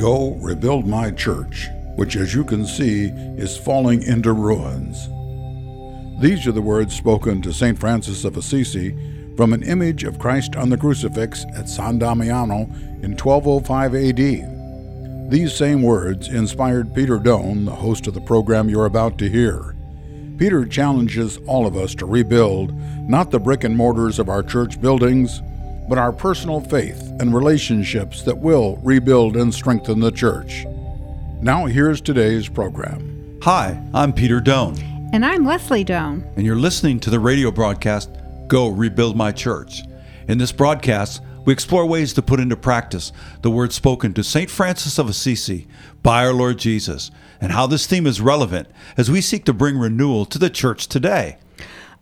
Go rebuild my church, which, as you can see, is falling into ruins. These are the words spoken to St. Francis of Assisi from an image of Christ on the crucifix at San Damiano in 1205 AD. These same words inspired Peter Doan, the host of the program you're about to hear. Peter challenges all of us to rebuild not the brick and mortars of our church buildings, but our personal faith and relationships that will rebuild and strengthen the church. Now, here's today's program. Hi, I'm Peter Doan. And I'm Leslie Doan. And you're listening to the radio broadcast, Go Rebuild My Church. In this broadcast, we explore ways to put into practice the words spoken to St. Francis of Assisi by our Lord Jesus, and how this theme is relevant as we seek to bring renewal to the church today.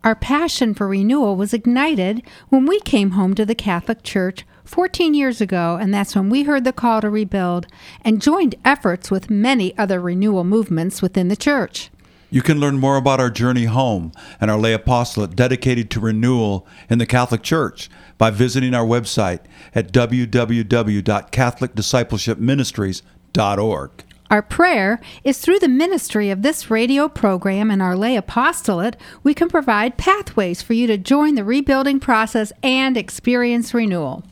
Our passion for renewal was ignited when we came home to the Catholic Church 14 years ago, and that's when we heard the call to rebuild and joined efforts with many other renewal movements within the church. You can learn more about our journey home and our lay apostolate dedicated to renewal in the Catholic Church by visiting our website at www.catholicdiscipleshipministries.org. Our prayer is through the ministry of this radio program and our lay apostolate, we can provide pathways for you to join the rebuilding process and experience renewal.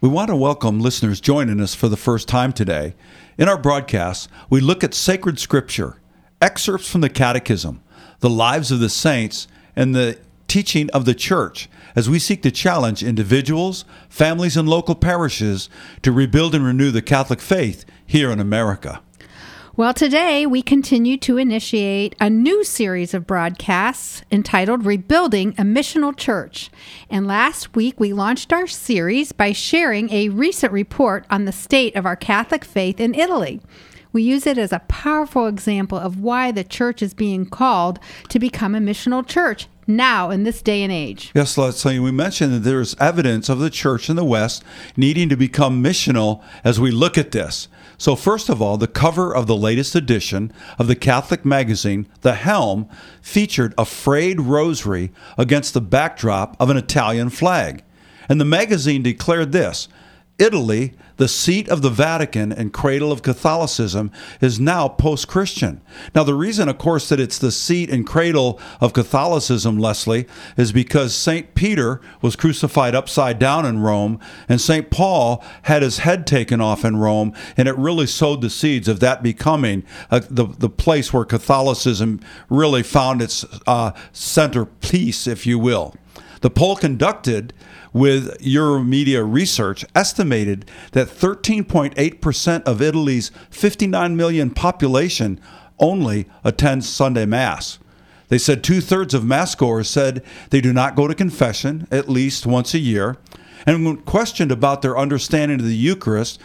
We want to welcome listeners joining us for the first time today. In our broadcast, we look at sacred scripture excerpts from the Catechism, the lives of the saints, and the teaching of the church as we seek to challenge individuals, families, and local parishes to rebuild and renew the Catholic faith here in America. Well, today we continue to initiate a new series of broadcasts entitled Rebuilding a Missional Church. And last week we launched our series by sharing a recent report on the state of our Catholic faith in Italy. We use it as a powerful example of why the church is being called to become a missional church now in this day and age. Yes, Leslie, we mentioned that there's evidence of the church in the West needing to become missional as we look at this. So, first of all, the cover of the latest edition of the Catholic magazine, The Helm, featured a frayed rosary against the backdrop of an Italian flag. And the magazine declared this Italy, the seat of the Vatican and cradle of Catholicism, is now post Christian. Now, the reason, of course, that it's the seat and cradle of Catholicism, Leslie, is because St. Peter was crucified upside down in Rome, and St. Paul had his head taken off in Rome, and it really sowed the seeds of that becoming uh, the, the place where Catholicism really found its uh, centerpiece, if you will. The poll conducted with Euromedia Research estimated that 13.8% of Italy's 59 million population only attends Sunday Mass. They said two thirds of Mass goers said they do not go to confession at least once a year. And when questioned about their understanding of the Eucharist,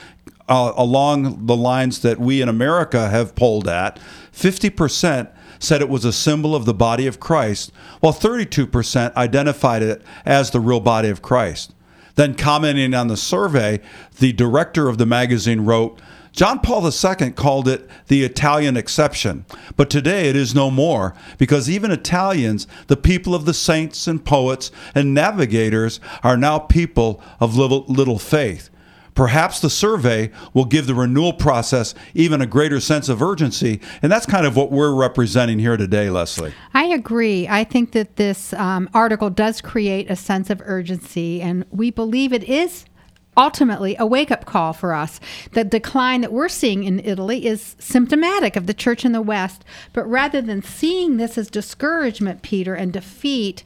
uh, along the lines that we in America have polled at, 50% said it was a symbol of the body of Christ, while 32% identified it as the real body of Christ. Then, commenting on the survey, the director of the magazine wrote, John Paul II called it the Italian exception, but today it is no more because even Italians, the people of the saints and poets and navigators, are now people of little, little faith. Perhaps the survey will give the renewal process even a greater sense of urgency. And that's kind of what we're representing here today, Leslie. I agree. I think that this um, article does create a sense of urgency, and we believe it is ultimately a wake up call for us. The decline that we're seeing in Italy is symptomatic of the church in the West. But rather than seeing this as discouragement, Peter, and defeat,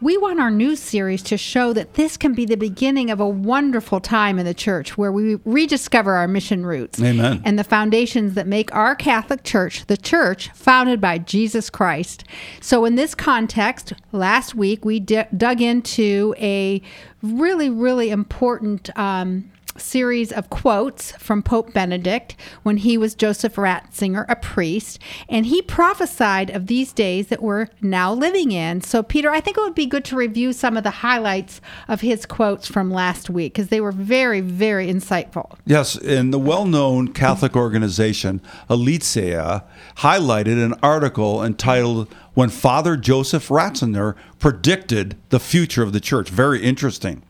we want our news series to show that this can be the beginning of a wonderful time in the church where we rediscover our mission roots. Amen. And the foundations that make our Catholic Church the church founded by Jesus Christ. So, in this context, last week we d- dug into a really, really important. Um, series of quotes from Pope Benedict when he was Joseph Ratzinger, a priest, and he prophesied of these days that we're now living in. So, Peter, I think it would be good to review some of the highlights of his quotes from last week because they were very, very insightful. Yes, and the well known Catholic organization, Aleteia, highlighted an article entitled When Father Joseph Ratzinger Predicted the Future of the Church. Very interesting.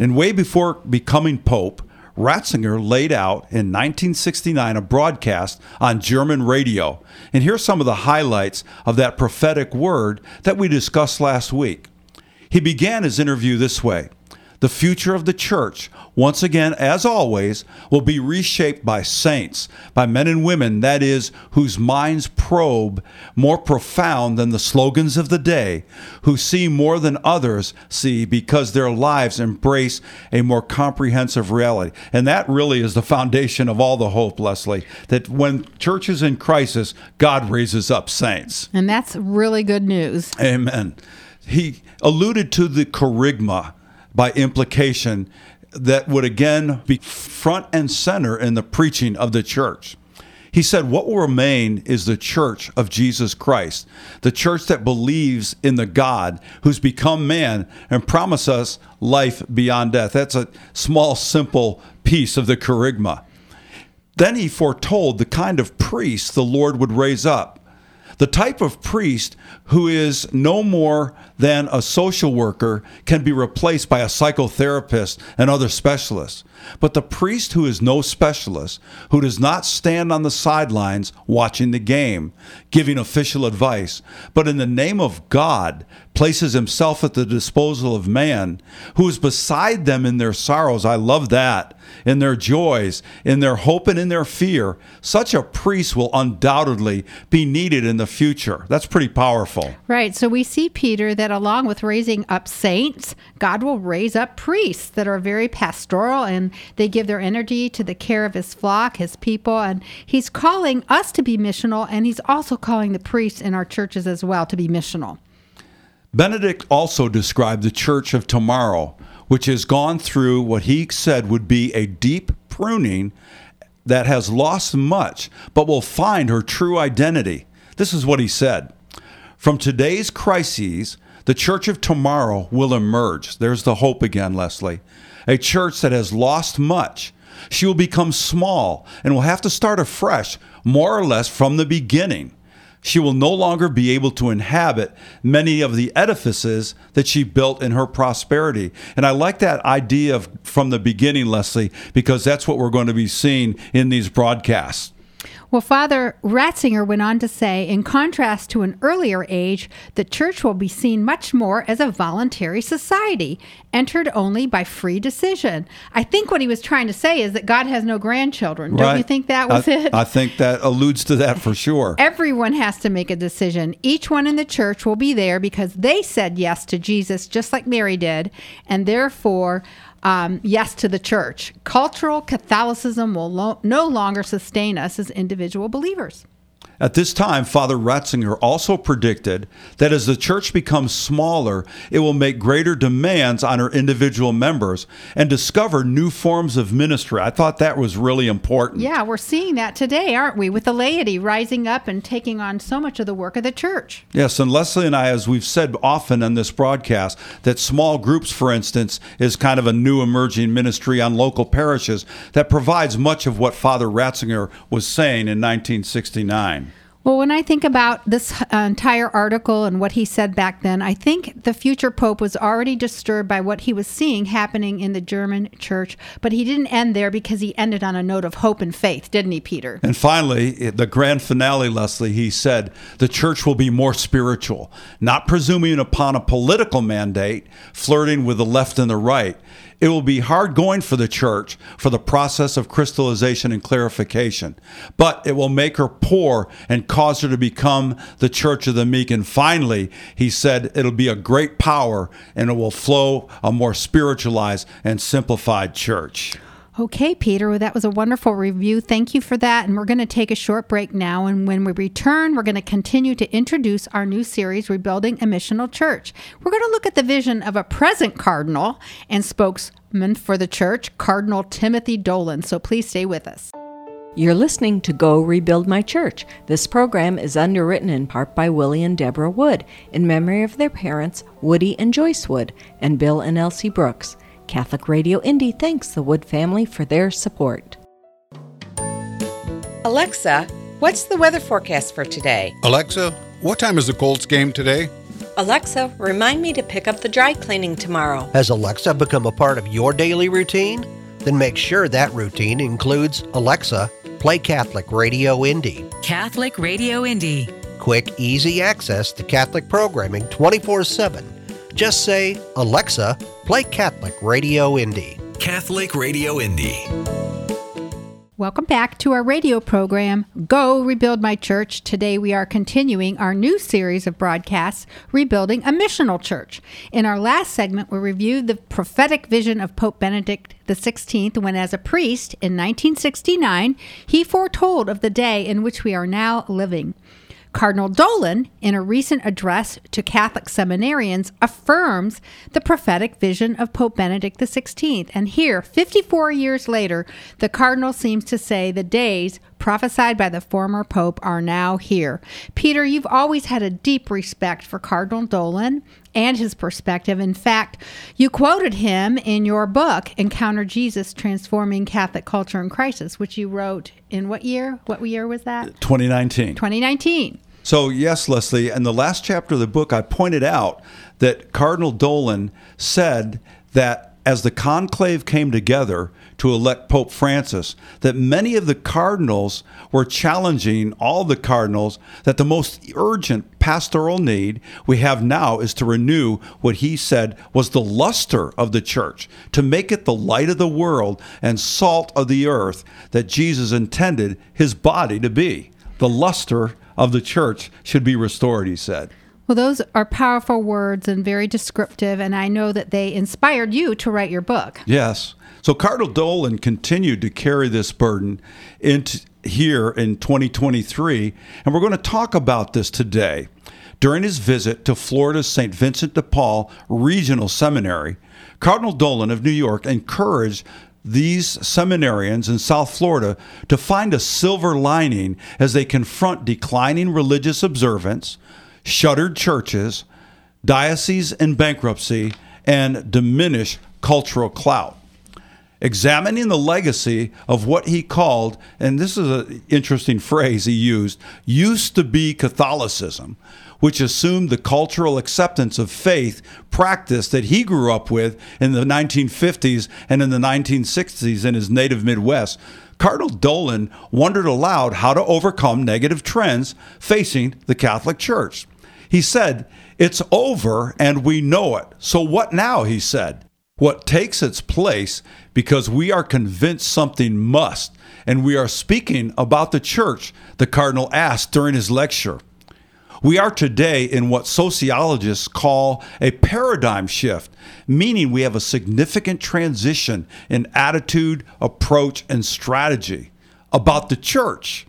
And way before becoming Pope, Ratzinger laid out in 1969 a broadcast on German radio. And here's some of the highlights of that prophetic word that we discussed last week. He began his interview this way the future of the church, once again, as always, will be reshaped by saints, by men and women, that is, whose minds probe more profound than the slogans of the day, who see more than others see because their lives embrace a more comprehensive reality. And that really is the foundation of all the hope, Leslie, that when church is in crisis, God raises up saints. And that's really good news. Amen. He alluded to the kerygma by implication that would again be front and center in the preaching of the church. He said, What will remain is the church of Jesus Christ, the church that believes in the God who's become man and promised us life beyond death. That's a small, simple piece of the kerygma. Then he foretold the kind of priest the Lord would raise up the type of priest who is no more than a social worker can be replaced by a psychotherapist and other specialists. But the priest who is no specialist, who does not stand on the sidelines watching the game, giving official advice, but in the name of God places himself at the disposal of man, who is beside them in their sorrows. I love that in their joys, in their hope, and in their fear, such a priest will undoubtedly be needed in the future. That's pretty powerful. Right. So we see, Peter, that along with raising up saints, God will raise up priests that are very pastoral and they give their energy to the care of his flock, his people. And he's calling us to be missional, and he's also calling the priests in our churches as well to be missional. Benedict also described the church of tomorrow which has gone through what he said would be a deep pruning that has lost much, but will find her true identity. This is what he said From today's crises, the church of tomorrow will emerge. There's the hope again, Leslie. A church that has lost much. She will become small and will have to start afresh, more or less from the beginning she will no longer be able to inhabit many of the edifices that she built in her prosperity. And I like that idea of from the beginning, Leslie, because that's what we're going to be seeing in these broadcasts. Well, Father Ratzinger went on to say, in contrast to an earlier age, the church will be seen much more as a voluntary society, entered only by free decision. I think what he was trying to say is that God has no grandchildren. Don't you think that was I, it? I think that alludes to that for sure. Everyone has to make a decision. Each one in the church will be there because they said yes to Jesus, just like Mary did, and therefore, um, yes to the church. Cultural Catholicism will lo- no longer sustain us as individual believers. At this time, Father Ratzinger also predicted that as the church becomes smaller, it will make greater demands on her individual members and discover new forms of ministry. I thought that was really important. Yeah, we're seeing that today, aren't we? With the laity rising up and taking on so much of the work of the church. Yes, and Leslie and I, as we've said often on this broadcast, that small groups, for instance, is kind of a new emerging ministry on local parishes that provides much of what Father Ratzinger was saying in 1969. Well, when I think about this uh, entire article and what he said back then, I think the future pope was already disturbed by what he was seeing happening in the German church, but he didn't end there because he ended on a note of hope and faith, didn't he, Peter? And finally, the grand finale, Leslie, he said, the church will be more spiritual, not presuming upon a political mandate, flirting with the left and the right. It will be hard going for the church for the process of crystallization and clarification, but it will make her poor and cause her to become the church of the meek. And finally, he said it'll be a great power and it will flow a more spiritualized and simplified church. Okay, Peter, well, that was a wonderful review. Thank you for that. And we're going to take a short break now. And when we return, we're going to continue to introduce our new series, Rebuilding a Missional Church. We're going to look at the vision of a present cardinal and spokesman for the church, Cardinal Timothy Dolan. So please stay with us. You're listening to Go Rebuild My Church. This program is underwritten in part by Willie and Deborah Wood in memory of their parents, Woody and Joyce Wood, and Bill and Elsie Brooks. Catholic Radio Indy thanks the Wood family for their support. Alexa, what's the weather forecast for today? Alexa, what time is the Colts game today? Alexa, remind me to pick up the dry cleaning tomorrow. Has Alexa become a part of your daily routine? Then make sure that routine includes Alexa, play Catholic Radio Indy. Catholic Radio Indy. Quick, easy access to Catholic programming 24 7. Just say, Alexa, play Catholic Radio Indy. Catholic Radio Indy. Welcome back to our radio program, Go Rebuild My Church. Today we are continuing our new series of broadcasts, Rebuilding a Missional Church. In our last segment, we reviewed the prophetic vision of Pope Benedict XVI when, as a priest in 1969, he foretold of the day in which we are now living. Cardinal Dolan, in a recent address to Catholic seminarians, affirms the prophetic vision of Pope Benedict XVI. And here, 54 years later, the Cardinal seems to say the days prophesied by the former Pope are now here. Peter, you've always had a deep respect for Cardinal Dolan and his perspective. In fact, you quoted him in your book, Encounter Jesus Transforming Catholic Culture in Crisis, which you wrote in what year? What year was that? 2019. 2019. So, yes, Leslie, in the last chapter of the book, I pointed out that Cardinal Dolan said that as the conclave came together to elect Pope Francis, that many of the cardinals were challenging all the cardinals that the most urgent pastoral need we have now is to renew what he said was the luster of the church, to make it the light of the world and salt of the earth that Jesus intended his body to be. The luster of the church should be restored, he said. Well, those are powerful words and very descriptive, and I know that they inspired you to write your book. Yes. So Cardinal Dolan continued to carry this burden into here in 2023, and we're going to talk about this today. During his visit to Florida's St. Vincent de Paul Regional Seminary, Cardinal Dolan of New York encouraged these seminarians in South Florida to find a silver lining as they confront declining religious observance, shuttered churches, dioceses in bankruptcy, and diminished cultural clout. Examining the legacy of what he called, and this is an interesting phrase he used, used to be Catholicism, which assumed the cultural acceptance of faith practice that he grew up with in the 1950s and in the 1960s in his native Midwest. Cardinal Dolan wondered aloud how to overcome negative trends facing the Catholic Church. He said, It's over and we know it. So what now? He said. What takes its place because we are convinced something must, and we are speaking about the church, the Cardinal asked during his lecture. We are today in what sociologists call a paradigm shift, meaning we have a significant transition in attitude, approach, and strategy about the church.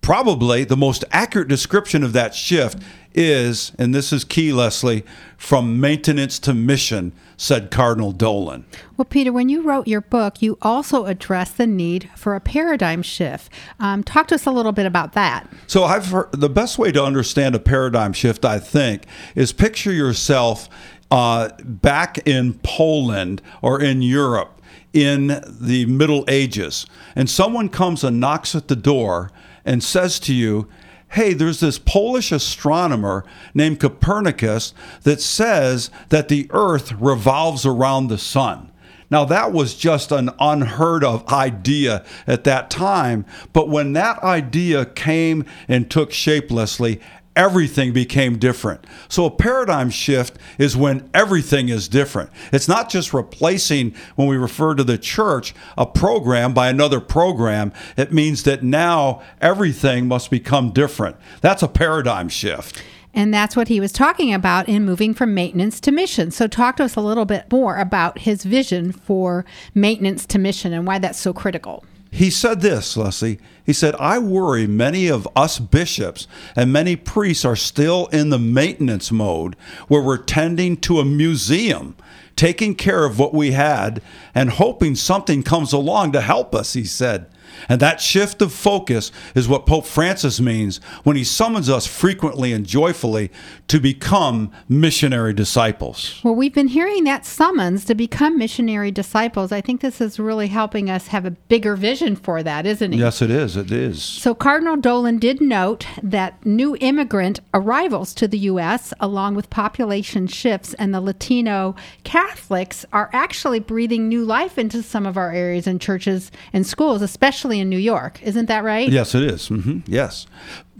Probably the most accurate description of that shift is, and this is key, Leslie, from maintenance to mission, said Cardinal Dolan. Well, Peter, when you wrote your book, you also addressed the need for a paradigm shift. Um, talk to us a little bit about that. So, I've heard, the best way to understand a paradigm shift, I think, is picture yourself uh, back in Poland or in Europe in the Middle Ages, and someone comes and knocks at the door and says to you, hey, there's this Polish astronomer named Copernicus that says that the earth revolves around the sun. Now, that was just an unheard of idea at that time. But when that idea came and took shape, Leslie, everything became different. So a paradigm shift is when everything is different. It's not just replacing, when we refer to the church, a program by another program. It means that now everything must become different. That's a paradigm shift. And that's what he was talking about in moving from maintenance to mission. So, talk to us a little bit more about his vision for maintenance to mission and why that's so critical. He said this, Leslie. He said, I worry many of us bishops and many priests are still in the maintenance mode where we're tending to a museum, taking care of what we had and hoping something comes along to help us, he said. And that shift of focus is what Pope Francis means when he summons us frequently and joyfully to become missionary disciples. Well, we've been hearing that summons to become missionary disciples. I think this is really helping us have a bigger vision for that, isn't it? Yes, it is. It is. So, Cardinal Dolan did note that new immigrant arrivals to the U.S., along with population shifts and the Latino Catholics, are actually breathing new life into some of our areas and churches and schools, especially in New York. Isn't that right? Yes, it is. Mm-hmm. Yes.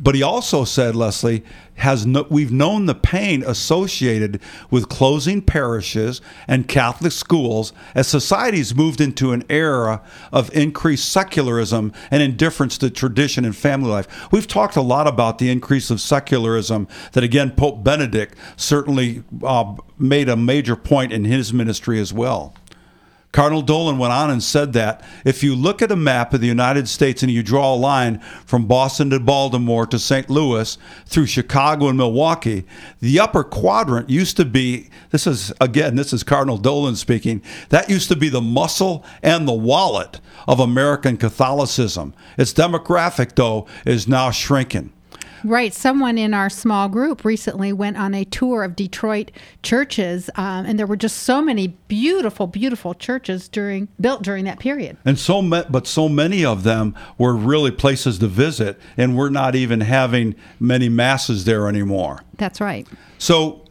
But he also said, Leslie, has no, we've known the pain associated with closing parishes and Catholic schools as societies moved into an era of increased secularism and indifference to tradition and family life. We've talked a lot about the increase of secularism that, again, Pope Benedict certainly uh, made a major point in his ministry as well. Cardinal Dolan went on and said that if you look at a map of the United States and you draw a line from Boston to Baltimore to St. Louis through Chicago and Milwaukee, the upper quadrant used to be this is again, this is Cardinal Dolan speaking, that used to be the muscle and the wallet of American Catholicism. Its demographic, though, is now shrinking. Right. Someone in our small group recently went on a tour of Detroit churches, um, and there were just so many beautiful, beautiful churches during built during that period. And so, but so many of them were really places to visit, and we're not even having many masses there anymore. That's right. So,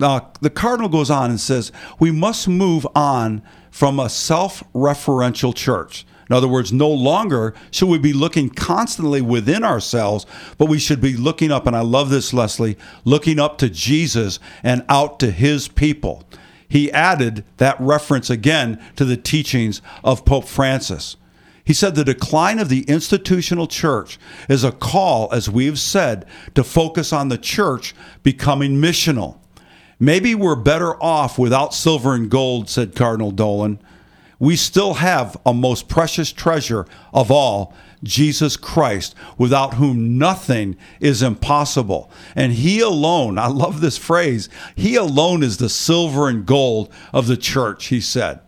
uh, the cardinal goes on and says we must move on from a self-referential church in other words, no longer should we be looking constantly within ourselves, but we should be looking up, and I love this, Leslie, looking up to Jesus and out to his people. He added that reference again to the teachings of Pope Francis. He said the decline of the institutional church is a call, as we've said, to focus on the church becoming missional. Maybe we're better off without silver and gold, said Cardinal Dolan we still have a most precious treasure of all, Jesus Christ, without whom nothing is impossible. And He alone, I love this phrase, He alone is the silver and gold of the church, He said.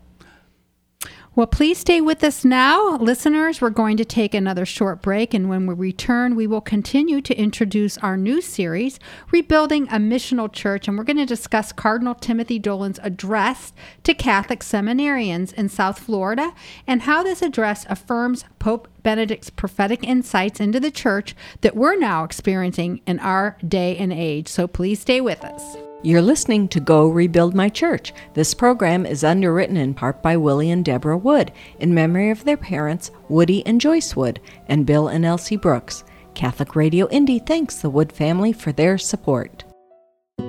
Well, please stay with us now. Listeners, we're going to take another short break, and when we return, we will continue to introduce our new series, Rebuilding a Missional Church, and we're going to discuss Cardinal Timothy Dolan's address to Catholic seminarians in South Florida and how this address affirms Pope Benedict's prophetic insights into the church that we're now experiencing in our day and age. So please stay with us. You're listening to Go Rebuild My Church. This program is underwritten in part by Willie and Deborah Wood in memory of their parents, Woody and Joyce Wood, and Bill and Elsie Brooks. Catholic Radio Indy thanks the Wood family for their support.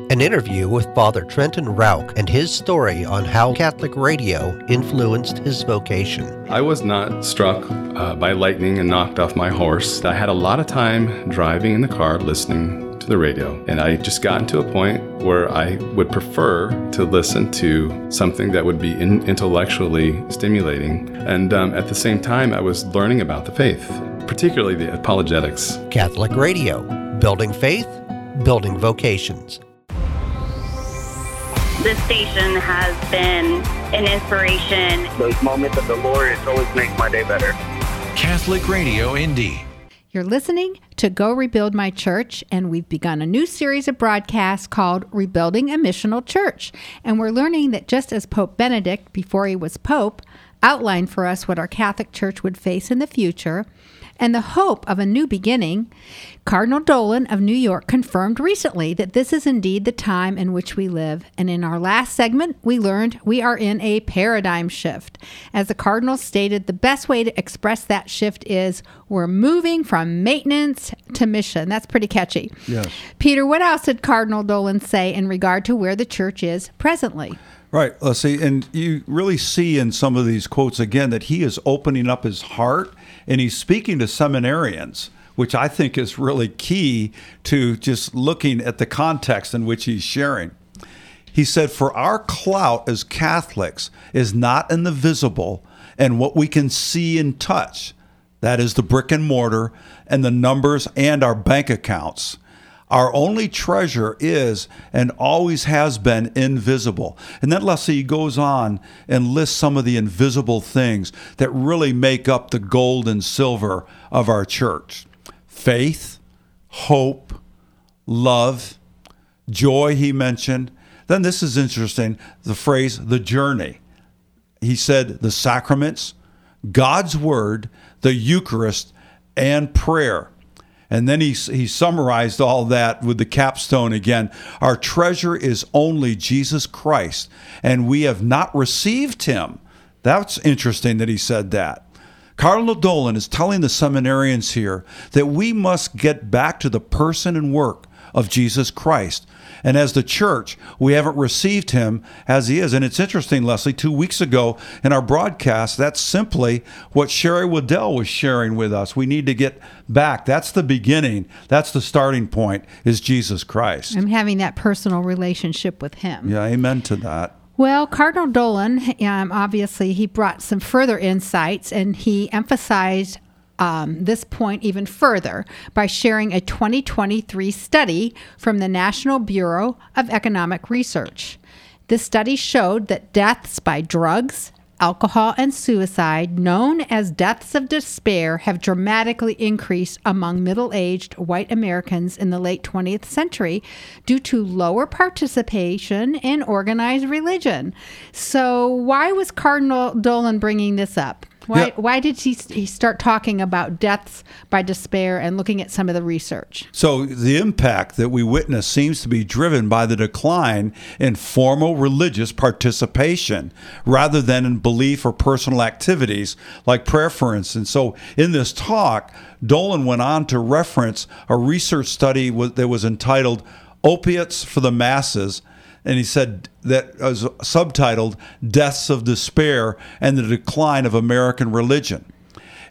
An interview with Father Trenton Rauch and his story on how Catholic radio influenced his vocation. I was not struck uh, by lightning and knocked off my horse. I had a lot of time driving in the car listening to the radio. And I just gotten to a point where I would prefer to listen to something that would be in, intellectually stimulating. And um, at the same time, I was learning about the faith, particularly the apologetics. Catholic Radio, building faith, building vocations. This station has been an inspiration. Those moments of the Lord, always make my day better. Catholic Radio Indy. You're listening to Go Rebuild My Church, and we've begun a new series of broadcasts called Rebuilding a Missional Church. And we're learning that just as Pope Benedict, before he was Pope, outlined for us what our Catholic Church would face in the future, and the hope of a new beginning, Cardinal Dolan of New York confirmed recently that this is indeed the time in which we live. And in our last segment, we learned we are in a paradigm shift. As the Cardinal stated, the best way to express that shift is we're moving from maintenance to mission. That's pretty catchy. Yes. Peter, what else did Cardinal Dolan say in regard to where the church is presently? Right. Let's see. And you really see in some of these quotes again that he is opening up his heart and he's speaking to seminarians which I think is really key to just looking at the context in which he's sharing. He said, For our clout as Catholics is not in the visible and what we can see and touch. That is the brick and mortar and the numbers and our bank accounts. Our only treasure is and always has been invisible. And then Leslie goes on and lists some of the invisible things that really make up the gold and silver of our church faith, hope, love, joy, he mentioned. Then this is interesting the phrase the journey. He said the sacraments, God's word, the Eucharist, and prayer. And then he, he summarized all that with the capstone again. Our treasure is only Jesus Christ, and we have not received him. That's interesting that he said that. Cardinal Dolan is telling the seminarians here that we must get back to the person and work of Jesus Christ. And as the church, we haven't received him as he is. And it's interesting, Leslie, two weeks ago in our broadcast, that's simply what Sherry Weddell was sharing with us. We need to get back. That's the beginning. That's the starting point, is Jesus Christ. I'm having that personal relationship with him. Yeah, amen to that. Well, Cardinal Dolan, um, obviously, he brought some further insights and he emphasized um, this point even further by sharing a 2023 study from the National Bureau of Economic Research. This study showed that deaths by drugs, alcohol, and suicide, known as deaths of despair, have dramatically increased among middle aged white Americans in the late 20th century due to lower participation in organized religion. So, why was Cardinal Dolan bringing this up? Why, Yeah. why did he, he start talking about deaths by despair and looking at some of the research? So the impact that we witness seems to be driven by the decline in formal religious participation rather than in belief or personal activities like prayer, for instance. So in this talk, Dolan went on to reference a research study that was entitled Opiates for the Masses. And he said that was subtitled Deaths of Despair and the Decline of American Religion.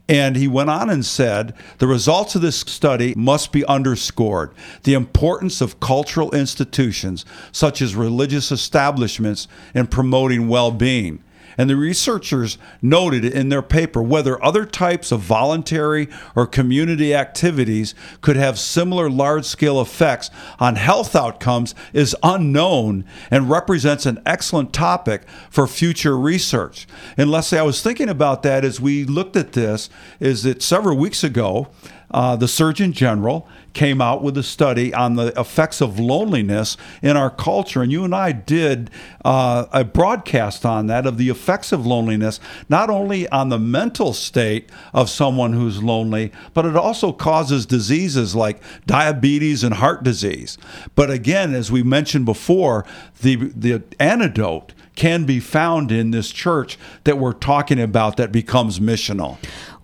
And he went on and said the results of this study must be underscored. The importance of cultural institutions, such as religious establishments, in promoting well being. And the researchers noted in their paper whether other types of voluntary or community activities could have similar large scale effects on health outcomes is unknown and represents an excellent topic for future research. And Leslie, I was thinking about that as we looked at this, is that several weeks ago, uh, the Surgeon General came out with a study on the effects of loneliness in our culture. And you and I did uh, a broadcast on that of the effects of loneliness, not only on the mental state of someone who's lonely, but it also causes diseases like diabetes and heart disease. But again, as we mentioned before, the, the antidote can be found in this church that we're talking about that becomes missional.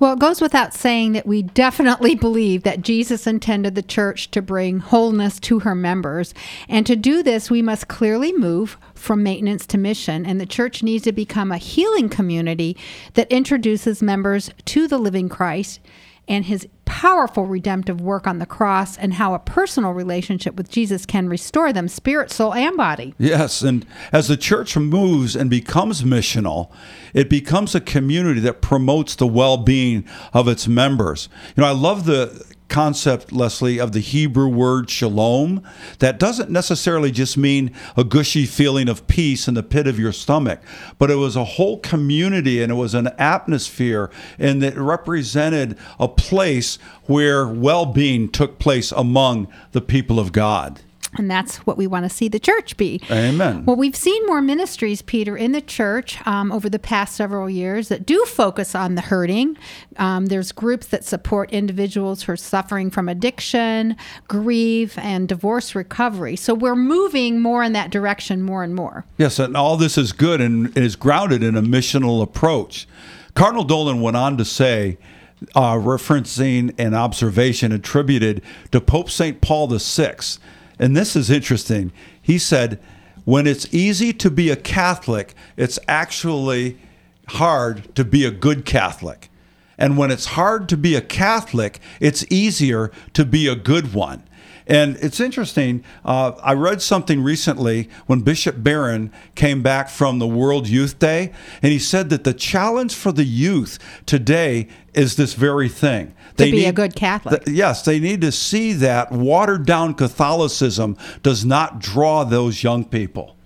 Well, it goes without saying that we definitely believe that Jesus intended the church to bring wholeness to her members. And to do this, we must clearly move from maintenance to mission. And the church needs to become a healing community that introduces members to the living Christ and his powerful redemptive work on the cross and how a personal relationship with Jesus can restore them spirit, soul, and body. Yes, and as the church moves and becomes missional, it becomes a community that promotes the well being of its members. You know, I love the concept, Leslie, of the Hebrew word shalom. That doesn't necessarily just mean a gushy feeling of peace in the pit of your stomach, but it was a whole community and it was an atmosphere and it represented a place where well being took place among the people of God. And that's what we want to see the church be. Amen. Well, we've seen more ministries, Peter, in the church um, over the past several years that do focus on the hurting. Um, there's groups that support individuals who are suffering from addiction, grief, and divorce recovery. So we're moving more in that direction more and more. Yes, and all this is good and is grounded in a missional approach. Cardinal Dolan went on to say, uh, referencing an observation attributed to Pope St. Paul VI, and this is interesting. He said, when it's easy to be a Catholic, it's actually hard to be a good Catholic. And when it's hard to be a Catholic, it's easier to be a good one. And it's interesting. Uh, I read something recently when Bishop Barron came back from the World Youth Day, and he said that the challenge for the youth today is this very thing. To be a good Catholic. th- yes, they need to see that watered down Catholicism does not draw those young people.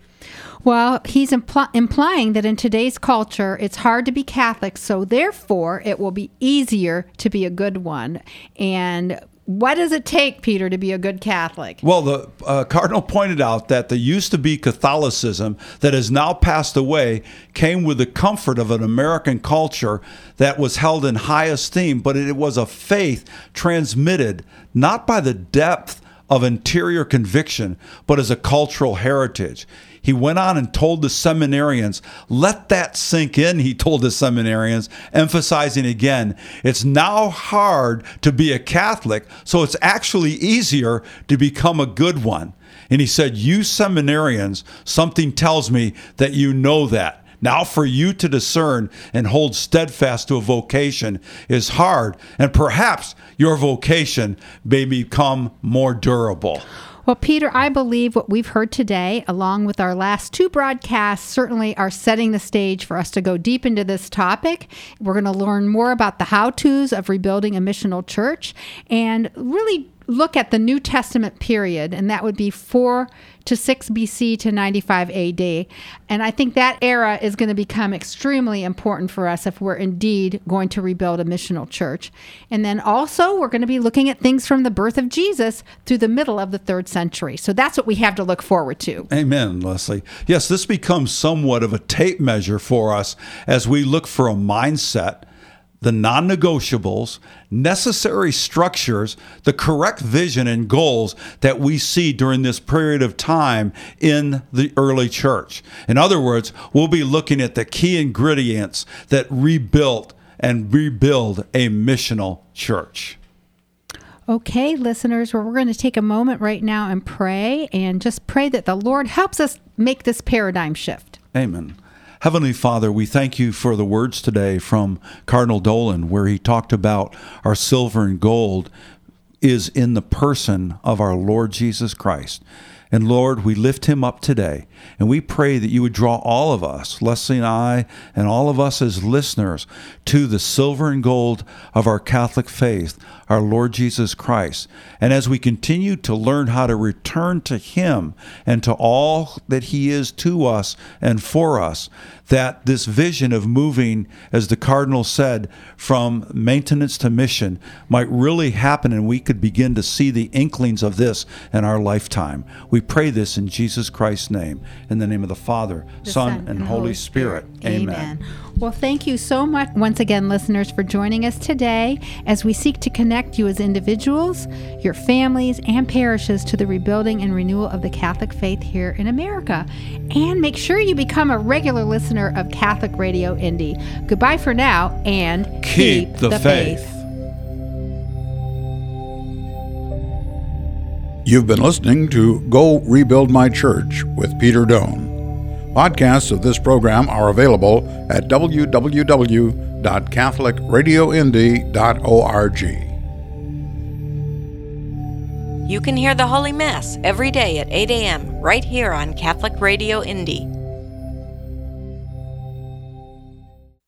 Well, he's impl- implying that in today's culture, it's hard to be Catholic, so therefore it will be easier to be a good one. And what does it take, Peter, to be a good Catholic? Well, the uh, cardinal pointed out that the used to be Catholicism that has now passed away came with the comfort of an American culture that was held in high esteem, but it was a faith transmitted not by the depth of interior conviction, but as a cultural heritage. He went on and told the seminarians, let that sink in, he told the seminarians, emphasizing again, it's now hard to be a Catholic, so it's actually easier to become a good one. And he said, You seminarians, something tells me that you know that. Now, for you to discern and hold steadfast to a vocation is hard, and perhaps your vocation may become more durable. Well, Peter, I believe what we've heard today, along with our last two broadcasts, certainly are setting the stage for us to go deep into this topic. We're going to learn more about the how to's of rebuilding a missional church and really look at the New Testament period, and that would be 4 to 6 BC to 95 AD. And I think that era is going to become extremely important for us if we're indeed going to rebuild a missional church. And then also, we're going to be looking at things from the birth of Jesus through the middle of the third century. So that's what we have to look forward to. Amen, Leslie. Yes, this becomes somewhat of a tape measure for us as we look for a mindset the non negotiables, necessary structures, the correct vision and goals that we see during this period of time in the early church. In other words, we'll be looking at the key ingredients that rebuilt and rebuild a missional church. Okay, listeners, well, we're going to take a moment right now and pray and just pray that the Lord helps us make this paradigm shift. Amen. Heavenly Father, we thank you for the words today from Cardinal Dolan, where he talked about our silver and gold is in the person of our Lord Jesus Christ. And Lord, we lift him up today. And we pray that you would draw all of us, Leslie and I, and all of us as listeners, to the silver and gold of our Catholic faith, our Lord Jesus Christ. And as we continue to learn how to return to him and to all that he is to us and for us, that this vision of moving, as the Cardinal said, from maintenance to mission might really happen and we could begin to see the inklings of this in our lifetime. We pray this in Jesus Christ's name, in the name of the Father, The Son, and, Holy Spirit. Amen. Well, thank you so much once again, listeners, for joining us today as we seek to connect you as individuals, your families, and parishes to the rebuilding and renewal of the Catholic faith here in America. And make sure you become a regular listener of Catholic Radio Indy. Goodbye for now and Keep the faith. You've been listening to Go Rebuild My Church with Peter Doan. Podcasts of this program are available at www.catholicradioindy.org. You can hear the Holy Mass every day at 8 a.m. right here on Catholic Radio Indy.